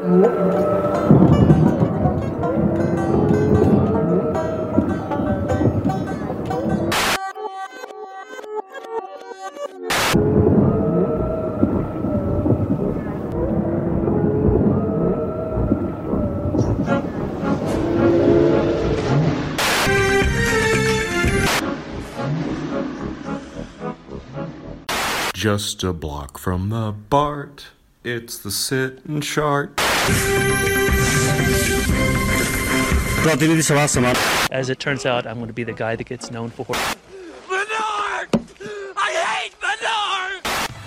Just a block from the BART, it's the sit and shart. As it turns out, I'm going to be the guy that gets known for.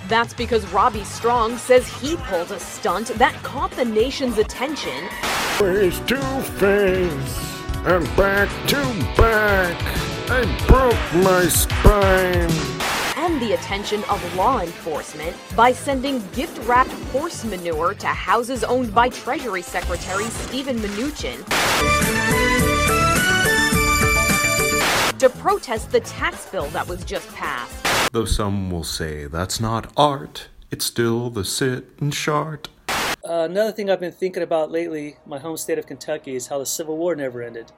That's because Robby Strong says he pulled a stunt that caught the nation's attention. Face to face and back to back, I broke my spine and the attention of law enforcement by sending gift wrapped horse manure to houses owned by Treasury Secretary Steven Mnuchin to protest the tax bill that was just passed. Though some will say that's not art, it's still the sit and shart. Uh, another thing I've been thinking about lately, my home state of Kentucky, is how the Civil War never ended.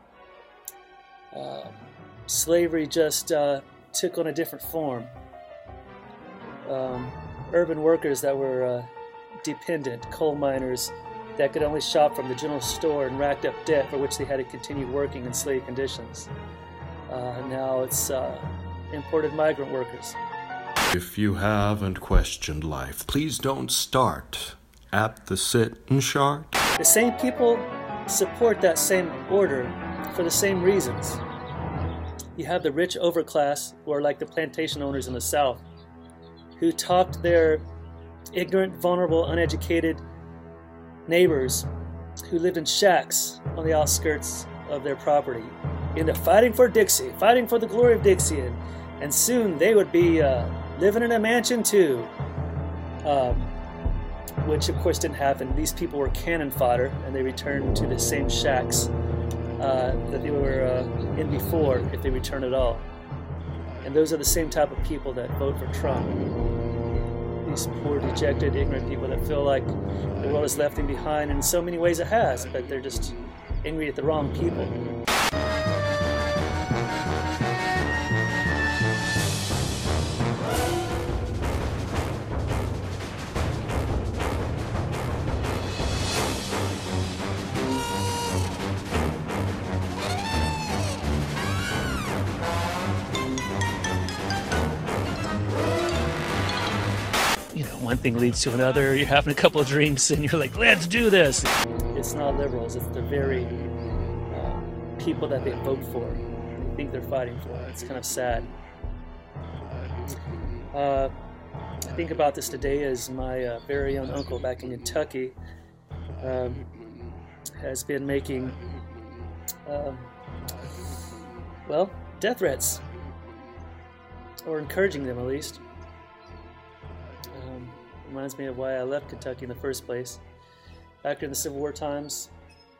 Uh, slavery just uh, took on a different form. Um, urban workers that were uh, dependent, coal miners that could only shop from the general store and racked up debt for which they had to continue working in slave conditions. Uh, now it's uh, imported migrant workers. If you haven't questioned life, please don't start at the sit and shart. The same people support that same order for the same reasons. You have the rich overclass, who are like the plantation owners in the South, who talked their ignorant, vulnerable, uneducated neighbors who lived in shacks on the outskirts of their property into fighting for Dixie, fighting for the glory of Dixie. And, and soon they would be uh, living in a mansion too. Um, which of course didn't happen. These people were cannon fodder, and they returned to the same shacks uh, that they were uh, in before, if they return at all. And those are the same type of people that vote for Trump. These poor, dejected, ignorant people that feel like the world has left them behind. And in so many ways it has, but they're just angry at the wrong people. One thing leads to another. You're having a couple of drinks, and you're like, "Let's do this." It's not liberals; it's the very uh, people that they vote for. They think they're fighting for. It's kind of sad. Uh, I think about this today as my uh, very own uncle back in Kentucky um, has been making, um, well, death threats, or encouraging them at least. Reminds me of why I left Kentucky in the first place. Back in the Civil War times,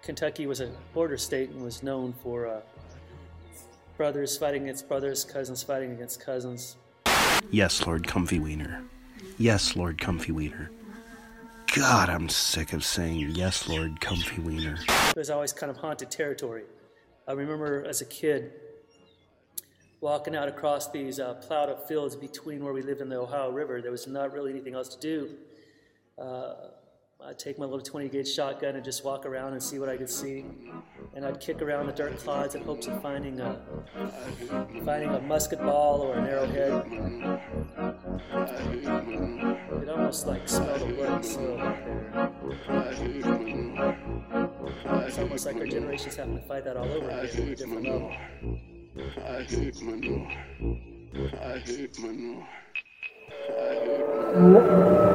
Kentucky was a border state and was known for uh, brothers fighting against brothers, cousins fighting against cousins. Yes, Lord Comfy Wiener. Yes, Lord Comfy Wiener. God, I'm sick of saying yes, Lord Comfy Wiener. It was always kind of haunted territory. I remember as a kid walking out across these uh, plowed up fields between where we lived and the Ohio River. There was not really anything else to do. Uh, I'd take my little 20 gauge shotgun and just walk around and see what I could see. And I'd kick around the dirt clods in hopes of finding a, finding a musket ball or an arrowhead. It almost like smelled soil back there. It's almost like our generation's having to fight that all over again at a different level. I hate manure. I hate manure. I hate manure.